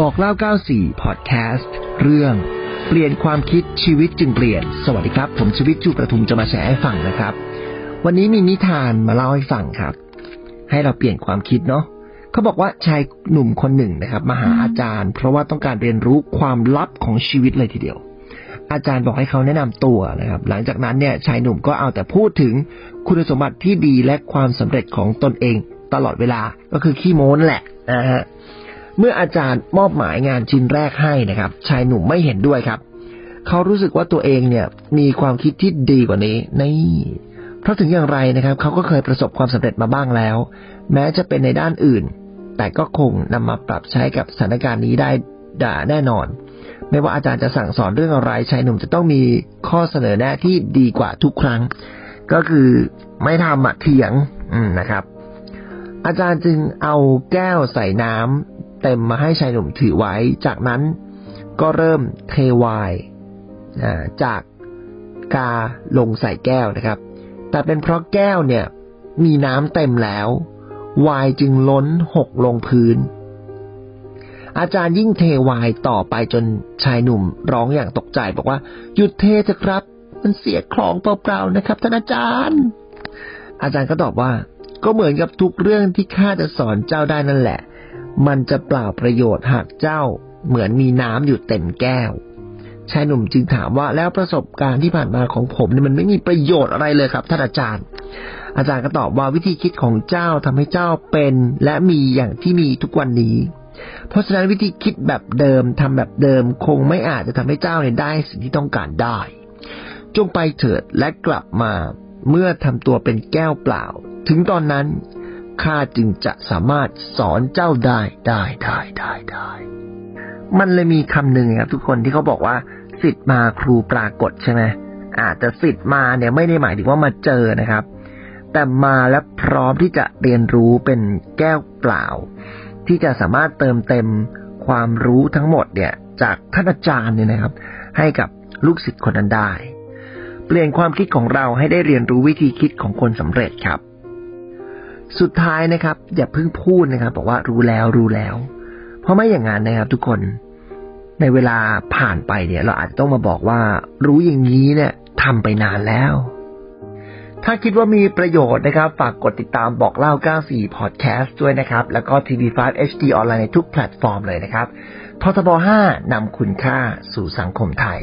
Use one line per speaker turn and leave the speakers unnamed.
บอกเล่า 94 พอดแคสต์ เรื่อง เปลี่ยนความคิดชีวิตจึงเปลี่ยน สวัสดีครับ ผมชีวิตจูประทุมจะมาแชร์ให้ฟังนะครับ วันนี้มีนิทานมาเล่าให้ฟังครับ ให้เราเปลี่ยนความคิดเนาะเขาบอกว่าชายหนุ่มคนหนึ่งนะครับ มาหาอาจารย์ เพราะว่าต้องการเรียนรู้ความลับของชีวิตเลยทีเดียว อาจารย์บอกให้เขาแนะนำตัวนะครับ หลังจากนั้นเนี่ยชายหนุ่มก็เอาแต่พูดถึงคุณสมบัติที่ดีและความสำเร็จของตนเองตลอดเวลาก็คือขี้โม้นแหละนะฮะ เมื่ออาจารย์มอบหมายงานชิ้นแรกให้นะครับ ชายหนุ่มไม่เห็นด้วยครับ เขารู้สึกว่าตัวเองเนี่ยมีความคิดที่ดีกว่านี้นี่เพราะถึงอย่างไรนะครับ เขาก็เคยประสบความสำเร็จมาบ้างแล้ว แม้จะเป็นในด้านอื่น แต่ก็คงนำมาปรับใช้กับสถานการณ์นี้ได้ด่าแน่นอน ไม่ว่าอาจารย์จะสั่งสอนเรื่องอะไรชายหนุ่มจะต้องมีข้อเสนอแนะที่ดีกว่าทุกครั้ง ก็คือไม่ทำอะเถียงอืมนะครับ อาจารย์จึงเอาแก้วใส่น้ำ เต็มมาให้ชายหนุ่มถือไว้ จากนั้นก็เริ่มเทไวน์จากกาลงใส่แก้วนะครับ แต่เป็นเพราะแก้วเนี่ยมีน้ำเต็มแล้วไวน์จึงล้นหกลงพื้น อาจารย์ยิ่งเทไวน์ต่อไปจนชายหนุ่มร้องอย่างตกใจบอกว่า หยุดเทเถอะครับ มันเสียคลองเปล่าๆนะครับท่านอาจารย์ อาจารย์ก็ตอบว่า ก็เหมือนกับทุกเรื่องที่ข้าจะสอนเจ้าได้นั่นแหละ มันจะเปล่าประโยชน์หากเจ้าเหมือนมีน้ำอยู่เต็มแก้วชายหนุ่มจึงถามว่าแล้วประสบการณ์ที่ผ่านมาของผมเนี่ยมันไม่มีประโยชน์อะไรเลยครับท่านอาจารย์ อาจารย์ก็ตอบว่าวิธีคิดของเจ้าทำให้เจ้าเป็น และมีอย่างที่มีทุกวันนี้ เพราะฉะนั้นวิธีคิดแบบเดิมทำแบบเดิมคงไม่อาจจะทำให้เจ้าเนี่ยได้สิ่งที่ต้องการได้ จงไปเถิดและกลับมาเมื่อทำตัวเป็นแก้วเปล่า ถึงตอนนั้น ข้าจึงจะสามารถสอนเจ้าได้ได้ได้ได้ได้ มันเลยมีคำหนึ่งครับทุกคนที่เขาบอกว่าสิทธิ์มาครูปรากฏใช่ไหมอาจจะสิทธิ์มาเนี่ยไม่ได้หมายถึงว่ามาเจอนะครับ แต่มาและพร้อมที่จะเรียนรู้เป็นแก้วเปล่า ที่จะสามารถเติมเต็มความรู้ทั้งหมดเนี่ย จากท่านอาจารย์เนี่ยนะครับ ให้กับลูกศิษย์คนนั้นได้ เปลี่ยนความคิดของเราให้ได้เรียนรู้วิธีคิดของคนสำเร็จครับ สุดท้ายนะครับ อย่าเพิ่งพูดนะครับ บอกว่ารู้แล้วรู้แล้ว เพราะไม่อย่างนั้นนะครับ ทุกคนในเวลาผ่านไปเนี่ย เราอาจจะต้องมาบอกว่า รู้อย่างนี้เนี่ยทำไปนานแล้ว ถ้าคิดว่ามีประโยชน์นะครับ ฝากกดติดตามบอกเล่า 94 Podcast ด้วยนะครับ แล้วก็ TV5 HD ออนไลน์ในทุกแพลตฟอร์มเลยนะครับททบ5นำคุณค่าสู่สังคมไทย